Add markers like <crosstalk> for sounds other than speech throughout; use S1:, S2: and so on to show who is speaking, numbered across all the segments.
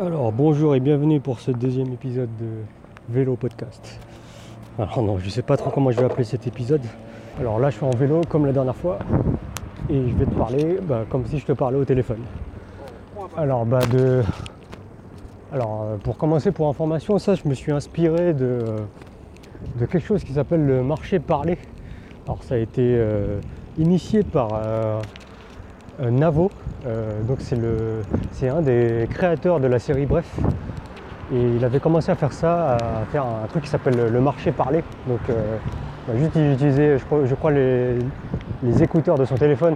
S1: Alors bonjour et bienvenue pour ce deuxième épisode de Vélo Podcast. Alors non, je sais pas trop comment je vais appeler cet épisode. Alors là je suis en vélo comme la dernière fois et je vais te parler bah, comme si je te parlais au téléphone. Alors bah de. Alors euh, pour commencer pour information, ça je me suis inspiré de, de quelque chose qui s'appelle le marché parlé. Alors ça a été euh, initié par euh, Navo, euh, donc c'est un des créateurs de la série Bref. Et il avait commencé à faire ça, à faire un truc qui s'appelle le marché parlé. Donc euh, bah, juste il utilisait je crois, je crois les, les écouteurs de son téléphone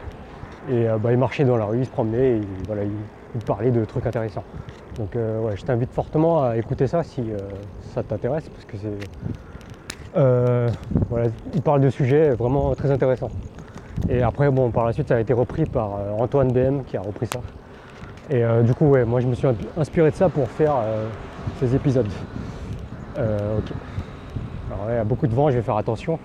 S1: et euh, bah, il marchait dans la rue, il se promenait et voilà, il, il parlait de trucs intéressants. Donc je t'invite fortement à écouter ça si ça t'intéresse parce que c'est voilà, il parle de sujets vraiment très intéressants. Et après, bon, par la suite, ça a été repris par euh, Antoine BM qui a repris ça. Et euh, du coup, ouais, moi, je me suis inspiré de ça pour faire euh, ces épisodes. Euh, ok. Alors, ouais, il y a beaucoup de vent, je vais faire attention.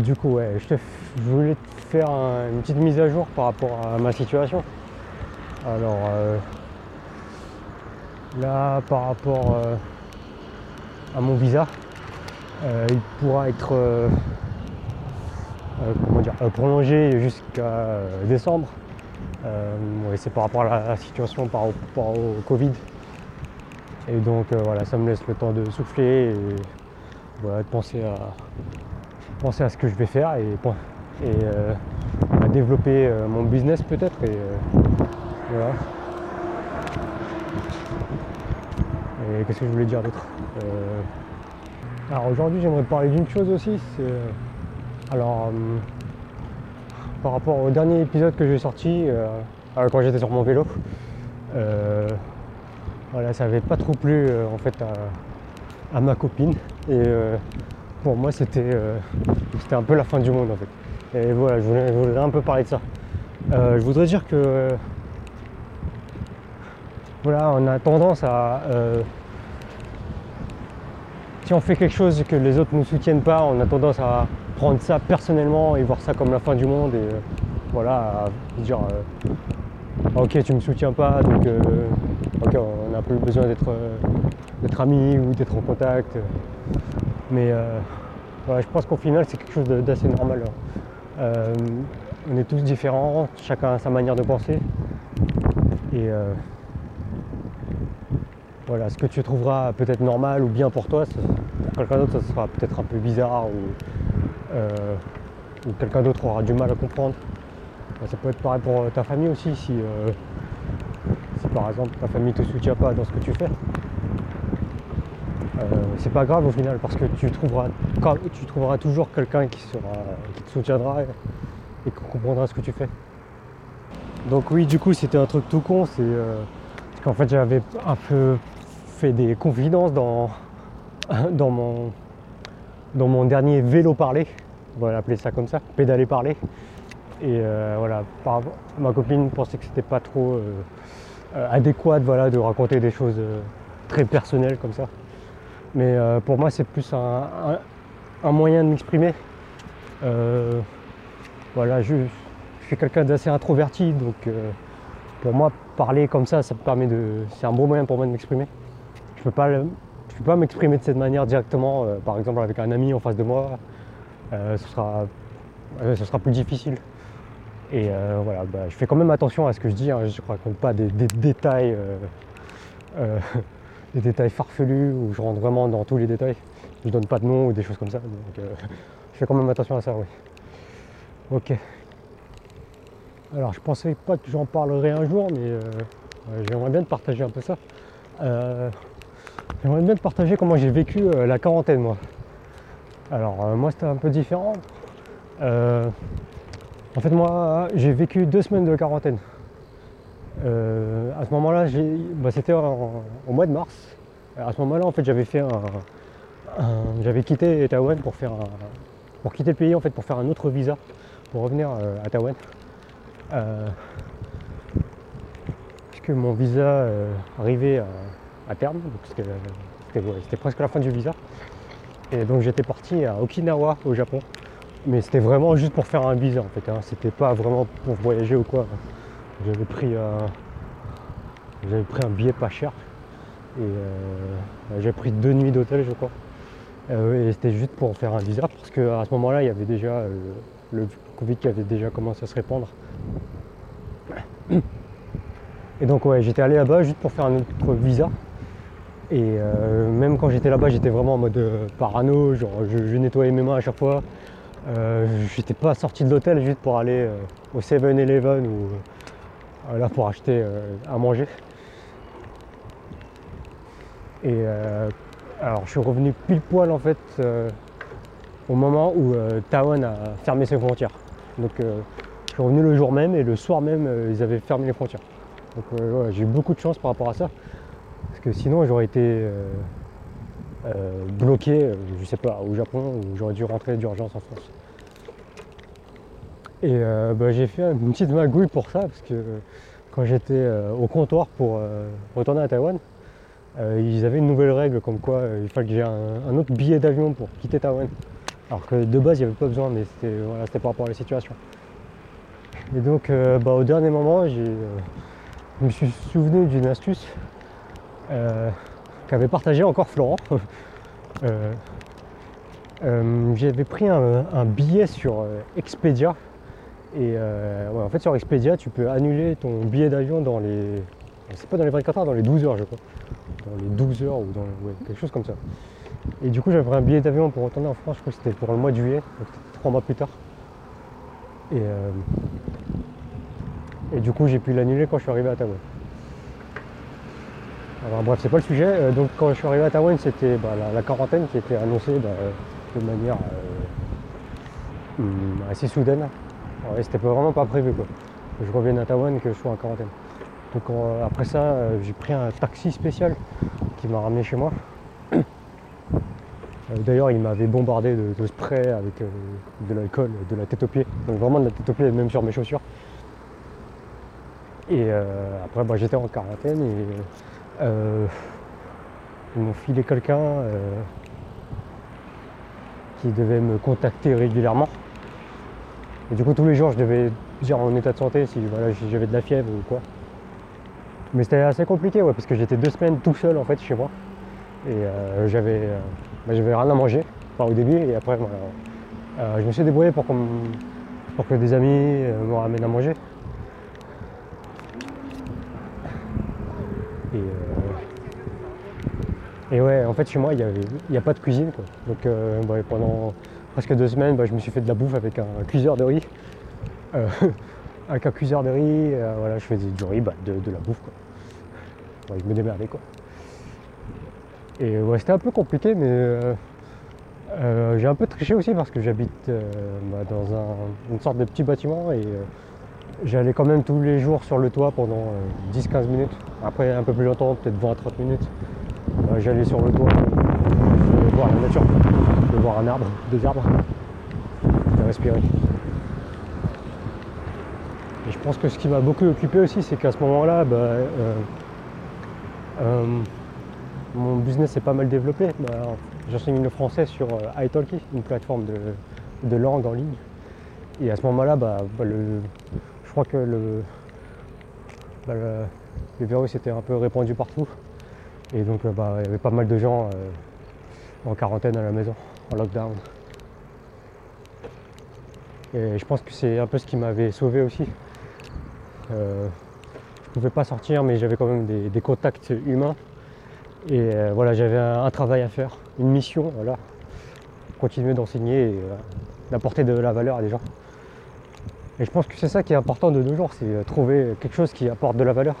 S1: Du coup, ouais, je, te voulais te faire un- une petite mise à jour par rapport à ma situation. Alors, là, par rapport à mon visa, il pourra être euh, euh, comment dire, euh, prolongé jusqu'à euh, décembre. Euh, c'est par rapport à la, situation par rapport au Covid. Et donc euh, voilà, ça me laisse le temps de souffler et de penser à, penser à ce que je vais faire et, euh, à développer euh, mon business peut-être. Et euh, voilà. Et qu'est-ce que je voulais dire d'autre? Euh, alors aujourd'hui, j'aimerais parler d'une chose aussi. C'est euh, alors euh, par rapport au dernier épisode que j'ai sorti euh, quand j'étais sur mon vélo. voilà, ça avait pas trop plu en fait à, ma copine et pour moi c'était c'était un peu la fin du monde en fait. Et voilà, je voulais, je voulais un peu parler de ça. Je voudrais dire que voilà, on a tendance à si on fait quelque chose que les autres ne soutiennent pas, on a tendance à prendre ça personnellement et voir ça comme la fin du monde et euh, voilà, à dire euh, Ah, ok tu me soutiens pas donc euh, on n'a plus besoin d'être d'être amis ou d'être en contact. Mais je pense qu'au final c'est quelque chose d'assez normal. hein. On est tous différents, chacun a sa manière de penser. Et voilà, ce que tu trouveras peut-être normal ou bien pour toi, pour quelqu'un d'autre, ça sera peut-être un peu bizarre ou, euh, ou quelqu'un d'autre aura du mal à comprendre. Ça peut être pareil pour euh, ta famille aussi, si, euh, si par exemple ta famille ne te soutient pas dans ce que tu fais. C'est pas grave au final parce que tu trouveras, toujours quelqu'un qui, te soutiendra et, qui comprendra ce que tu fais. Donc oui, du coup, c'était un truc tout con, parce qu'en fait j'avais un peu fait des confidences dans, dans, mon, dans mon dernier vélo parlé, on va l'appeler ça comme ça, pédaler parler. Et euh, voilà, ma copine pensait que c'était pas trop euh, adéquat voilà, de raconter des choses euh, très personnelles comme ça. Mais pour moi, c'est plus un, un- moyen de m'exprimer. Voilà, je, je suis quelqu'un d'assez introverti, donc pour moi, parler comme ça, ça me permet de. C'est un bon moyen pour moi de m'exprimer. Peux pas, je peux pas m'exprimer de cette manière directement, euh, par exemple avec un ami en face de moi. Euh, ce sera, euh, ce sera plus difficile. Et voilà, bah, je fais quand même attention à ce que je dis. hein. Je ne raconte pas des, détails, des détails farfelus où je rentre vraiment dans tous les détails. Je donne pas de nom ou des choses comme ça. Donc, je fais quand même attention à ça, oui. Ok. Alors, je pensais pas que j'en parlerais un jour, mais j'aimerais bien te partager un peu ça. J'aimerais bien te partager comment j'ai vécu euh, la quarantaine, moi. Alors, euh, moi, c'était un peu différent. Euh, en fait, moi, j'ai vécu deux semaines de quarantaine. À ce moment-là, bah, c'était au mois de mars. À ce moment-là, en fait, j'avais fait j'avais quitté Taïwan pour faire pour quitter le pays en fait pour faire un autre visa pour revenir à Taïwan. Puisque mon visa arrivait à, à terme, c'était, presque la fin du visa. Et donc j'étais parti à Okinawa au Japon. Mais c'était vraiment juste pour faire un visa en fait. hein. C'était pas vraiment pour voyager ou quoi. J'avais pris un, J'avais pris un billet pas cher. Et euh, j'ai pris deux nuits d'hôtel, je crois. Euh, et c'était juste pour faire un visa, parce qu'à ce moment-là, il y avait déjà euh, le Covid qui avait déjà commencé à se répandre. Et donc ouais, j'étais allé là-bas juste pour faire un autre visa. Et même quand j'étais là-bas, j'étais vraiment en mode parano, genre je, nettoyais mes mains à chaque fois. j'étais pas sorti de l'hôtel juste pour aller au 7-Eleven ou là pour acheter à manger. Et euh, alors je suis revenu pile poil en fait euh, au moment où euh, Taïwan a fermé ses frontières. Donc je suis revenu le jour même et le soir même ils avaient fermé les frontières. Donc j'ai eu beaucoup de chance par rapport à ça. Parce que sinon j'aurais été bloqué, je sais pas, au Japon où j'aurais dû rentrer d'urgence en France. Et bah, j'ai fait une petite magouille pour ça parce que quand j'étais au comptoir pour retourner à Taïwan, euh, ils avaient une nouvelle règle comme quoi euh, il fallait que j'ai un, autre billet d'avion pour quitter Taïwan. Alors que de base il n'y avait pas besoin, mais c'était par rapport à la situation. Et donc euh, bah, au dernier moment, je me suis souvenu d'une astuce qu'avait partagé encore Florent. <laughs> J'avais pris un, billet sur Expedia. Et en fait sur Expedia tu peux annuler ton billet d'avion dans les. C'est pas dans les 24 heures, dans les 12 heures je crois dans les 12 heures ou dans quelque chose comme ça. Et du coup j'avais un billet d'avion pour retourner en France, je crois que c'était pour le mois de juillet, donc trois mois plus tard. Et, euh, et du coup j'ai pu l'annuler quand je suis arrivé à Taïwan. Bref, c'est pas le sujet. Euh, donc quand je suis arrivé à Taïwan, c'était bah, la, quarantaine qui était annoncée bah, de manière euh, hmm, assez soudaine. Ouais, c'était vraiment pas prévu. Que je revienne à Taïwan et que je sois en quarantaine. Donc après ça, euh, j'ai pris un taxi spécial qui m'a ramené chez moi. D'ailleurs, il m'avait bombardé de, spray avec de l'alcool, de la tête aux pieds. Donc vraiment de la tête aux pieds, même sur mes chaussures. Et après, bah, j'étais en quarantaine ils m'ont filé quelqu'un qui devait me contacter régulièrement. Et du coup, tous les jours, je devais dire en état de santé si j'avais de la fièvre ou quoi. Mais c'était assez compliqué, ouais, parce que j'étais deux semaines tout seul en fait chez moi. Et euh, j'avais, euh, bah, j'avais rien à manger, au début, et après euh, je me suis débrouillé pour, pour que des amis me ramènent à manger. Et, ouais, en fait chez moi il n'y a, pas de cuisine. Quoi. Donc bah, pendant presque deux semaines, bah, je me suis fait de la bouffe avec un cuiseur de riz. <laughs> avec un cuiseur de riz, voilà, je faisais du riz, de, de la bouffe. Je me démerdais quoi. Et ouais, c'était un peu compliqué, mais euh, euh, j'ai un peu triché aussi parce que j'habite euh, bah, dans une sorte de petit bâtiment et j'allais quand même tous les jours sur le toit pendant 10-15 minutes. Après, un peu plus longtemps, peut-être 20-30 minutes. j'allais sur le toit pour voir la nature, voir un arbre, deux arbres, de respirer. Et je pense que ce qui m'a beaucoup occupé aussi, c'est qu'à ce moment-là, bah, euh, mon business est pas mal développé. Bah, j'enseigne le français sur euh, italki, une plateforme de, langue en ligne. Et à ce moment-là, bah, je crois que le, virus était un peu répandu partout. Et donc euh, il y avait pas mal de gens en quarantaine à la maison, en lockdown. Et je pense que c'est un peu ce qui m'avait sauvé aussi pouvais pas sortir, mais j'avais quand même des, contacts humains. Et euh, voilà, j'avais un, travail à faire, une mission, voilà, continuer d'enseigner et euh, d'apporter de la valeur à des gens. Et je pense que c'est ça qui est important de nos jours, c'est euh, trouver quelque chose qui apporte de la valeur,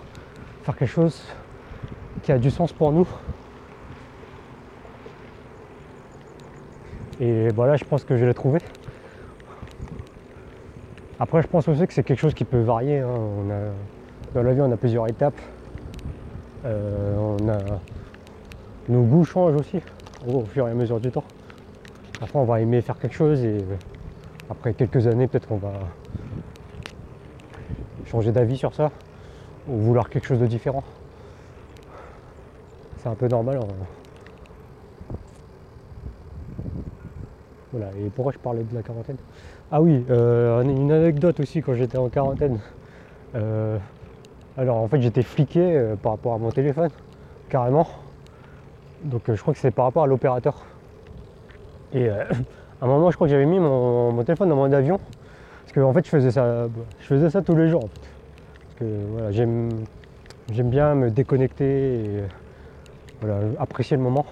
S1: faire quelque chose qui a du sens pour nous. Et voilà, je pense que je l'ai trouvé. Après, je pense aussi que c'est quelque chose qui peut varier. Hein. Dans la vie, on a plusieurs étapes. Euh, on a... Nos goûts changent aussi au fur et à mesure du temps. Parfois, on va aimer faire quelque chose et après quelques années, peut-être qu'on va changer d'avis sur ça ou vouloir quelque chose de différent. C'est un peu normal. Hein. Voilà, et pourquoi je parlais de la quarantaine? Ah oui, euh, une anecdote aussi quand j'étais en quarantaine. Euh, Alors en fait j'étais fliqué euh, par rapport à mon téléphone, carrément. Donc je crois que c'est par rapport à l'opérateur. Et <coughs> à un moment je crois que j'avais mis mon téléphone dans mon avion. En fait je faisais ça. Je faisais ça tous les jours. Parce que voilà, j'aime j'aime bien me déconnecter et voilà, apprécier le moment.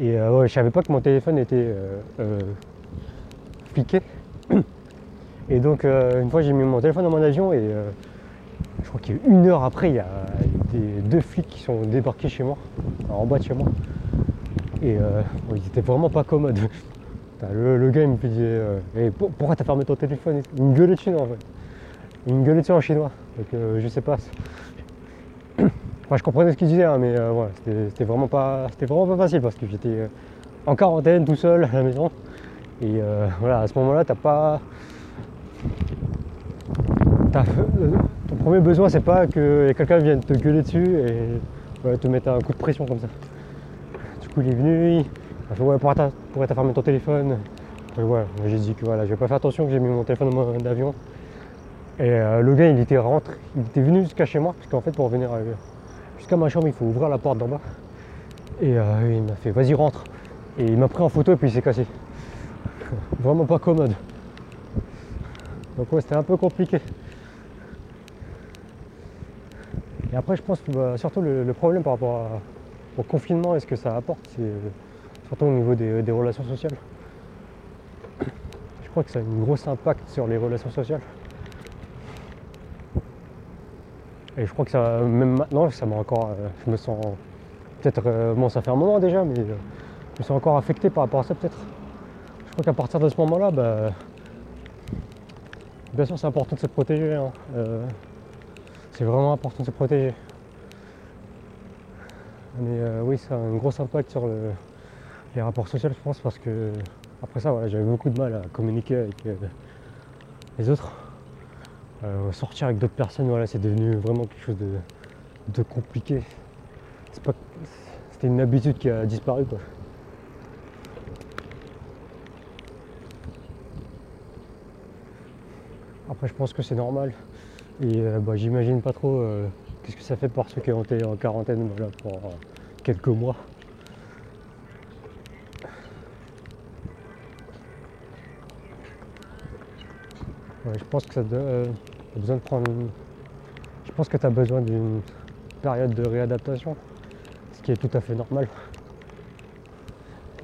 S1: Et euh, je savais pas que mon téléphone était euh, euh, fliqué. <clears throat> Et donc euh, une fois j'ai mis mon téléphone dans mon avion et euh, je crois qu'il y a une heure après il y a des, deux flics qui sont débarqués chez moi, en bas de chez moi. Et ils étaient vraiment pas commodes. <laughs> Le, le gars il me pourquoi t'as fermé ton téléphone? Il me gueulait dessus en fait. Il me gueulait dessus en chinois. Donc euh, je sais pas. <coughs> Je comprenais ce qu'il disait hein, mais euh, voilà, c'était vraiment pas. C'était vraiment pas facile parce que j'étais euh, en quarantaine tout seul à la maison. Et voilà, à ce moment-là, t'as pas. ton premier besoin, c'est pas que quelqu'un vienne te gueuler dessus et te mettre un coup de pression comme ça. Du coup, il est venu, m'a fait Ouais, pourquoi t'as pourquoi t'as fermé ton téléphone Et voilà, j'ai dit que voilà, je vais pas faire attention que j'ai mis mon téléphone dans mon avion. Et euh, le gars, il était rentré, il était venu jusqu'à chez moi, parce qu'en fait, pour venir euh, jusqu'à ma chambre, il faut ouvrir la porte d'en bas. Et euh, il m'a fait Vas-y, rentre. Et il m'a pris en photo et puis il s'est cassé <laughs> vraiment pas commode. Donc ouais, c'était un peu compliqué. Et après, je pense que bah, surtout le, problème par rapport au confinement et ce que ça apporte, c'est surtout au niveau des, relations sociales. Je crois que ça a un gros impact sur les relations sociales. Et je crois que ça, même maintenant, ça m'a encore, euh, je me sens peut-être, euh, bon, ça fait un moment déjà, mais euh, je me sens encore affecté par rapport à ça peut-être. Je crois qu'à partir de ce moment-là, bah, bien sûr c'est important de se protéger. hein. C'est vraiment important de se protéger. Mais oui, ça a un gros impact sur le- les rapports sociaux, je pense, parce que après ça, voilà, j'avais beaucoup de mal à communiquer avec euh, les autres. Euh, sortir avec d'autres personnes, voilà, c'est devenu vraiment quelque chose de, compliqué. C'était une habitude qui a disparu. Quoi. Après, je pense que c'est normal. Et euh, bah, j'imagine pas trop qu'est-ce que ça fait pour ceux qui ont été en quarantaine voilà, pour quelques mois. Je pense que ça euh, besoin de prendre. Je pense que tu as besoin d'une période de réadaptation, ce qui est tout à fait normal.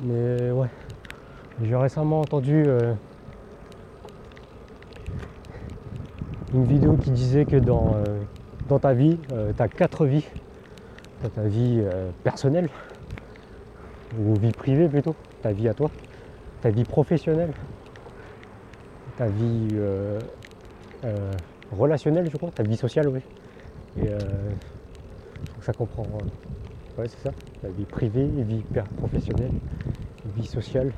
S1: Mais ouais, j'ai récemment entendu euh, une vidéo qui disait que dans, euh, dans ta vie, tu as quatre vies. Tu ta vie personnelle, ou vie privée plutôt, ta vie à toi, ta vie professionnelle, ta vie euh, euh, relationnelle, je crois, ta vie sociale, oui. Et euh, ça comprend, ouais, c'est ça, ta vie privée, vie professionnelle, vie sociale,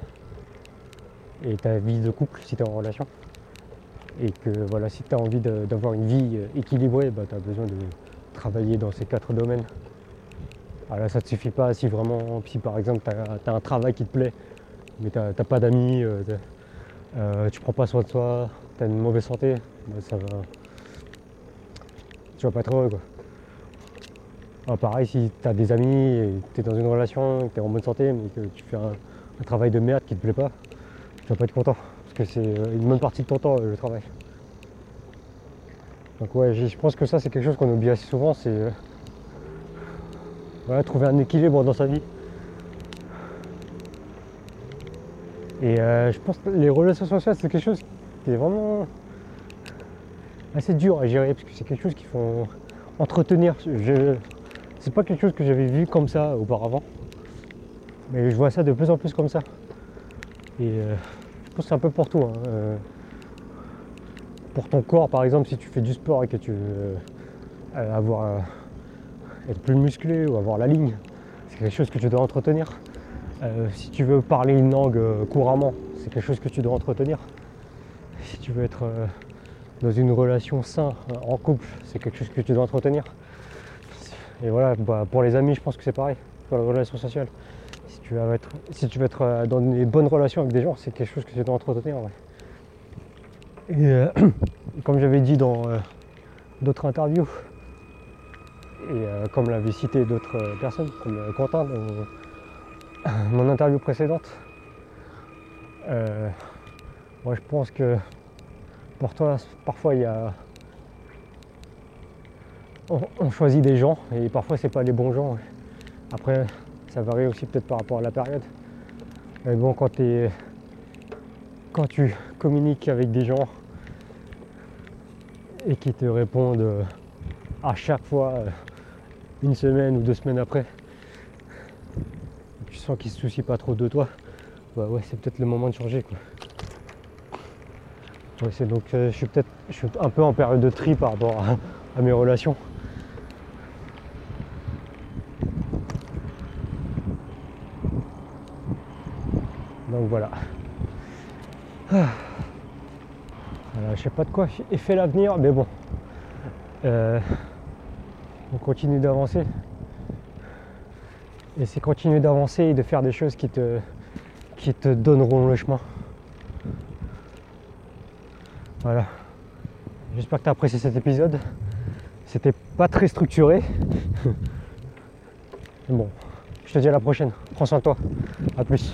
S1: et ta vie de couple si tu es en relation et que voilà, si tu as envie d'avoir une vie équilibrée, tu as besoin de travailler dans ces quatre domaines. Alors là, ça ne te suffit pas si vraiment, si par exemple tu as, un travail qui te plaît, mais tu n'as pas d'amis, euh, tu prends pas soin de toi, tu as une mauvaise santé, bah, ça va. Tu vas pas être heureux quoi. Pareil, si tu as des amis et tu es dans une relation, tu es en bonne santé, mais que tu fais un, travail de merde qui te plaît pas, tu vas pas être content parce que c'est euh, une bonne partie de ton temps euh, le travail. Donc ouais, je pense que ça c'est quelque chose qu'on oublie assez souvent, c'est trouver un équilibre dans sa vie. Et euh, je pense que les relations sociales c'est quelque chose qui est vraiment assez dur à gérer parce que c'est quelque chose qu'il faut entretenir. Je, c'est pas quelque chose que j'avais vu comme ça auparavant, mais je vois ça de plus en plus comme ça. Et euh, je pense que c'est un peu pour tout. hein. Euh, pour ton corps, par exemple, si tu fais du sport et que tu veux avoir, être plus musclé ou avoir la ligne, c'est quelque chose que tu dois entretenir. Euh, si tu veux parler une langue euh, couramment, c'est quelque chose que tu dois entretenir. Si tu veux être euh, dans une relation saine, en couple, c'est quelque chose que tu dois entretenir. Et voilà, bah, pour les amis, je pense que c'est pareil, pour la relation sociale. Si tu veux être, si tu veux être dans des bonnes relations avec des gens, c'est quelque chose que tu dois entretenir. Et <clears throat> comme j'avais dit dans, d'autres interviews. Et comme l'avaient cité d'autres personnes, comme Quentin <laughs> mon interview précédente, euh, moi je pense que pour toi, parfois il y a. On, choisit des gens et parfois c'est pas les bons gens. Après, ça varie aussi peut-être par rapport à la période. Mais bon, quand, quand tu communiques avec des gens et qui te répondent euh, à chaque fois, euh, une semaine ou deux semaines après, sens qu'ils se soucient pas trop de toi, bah ouais, c'est peut-être le moment de changer quoi. Ouais, c'est donc euh, je suis peut-être je suis un peu en période de tri par rapport à, mes relations. Donc voilà. Ah. Voilà, je sais pas de quoi est fait l'avenir, mais bon. Euh, on continue d'avancer. Et c'est continuer d'avancer et de faire des choses qui te, qui te donneront le chemin. Voilà. J'espère que tu as apprécié cet épisode. C'était pas très structuré. <laughs> Bon, je te dis à la prochaine. Prends soin de toi. A plus.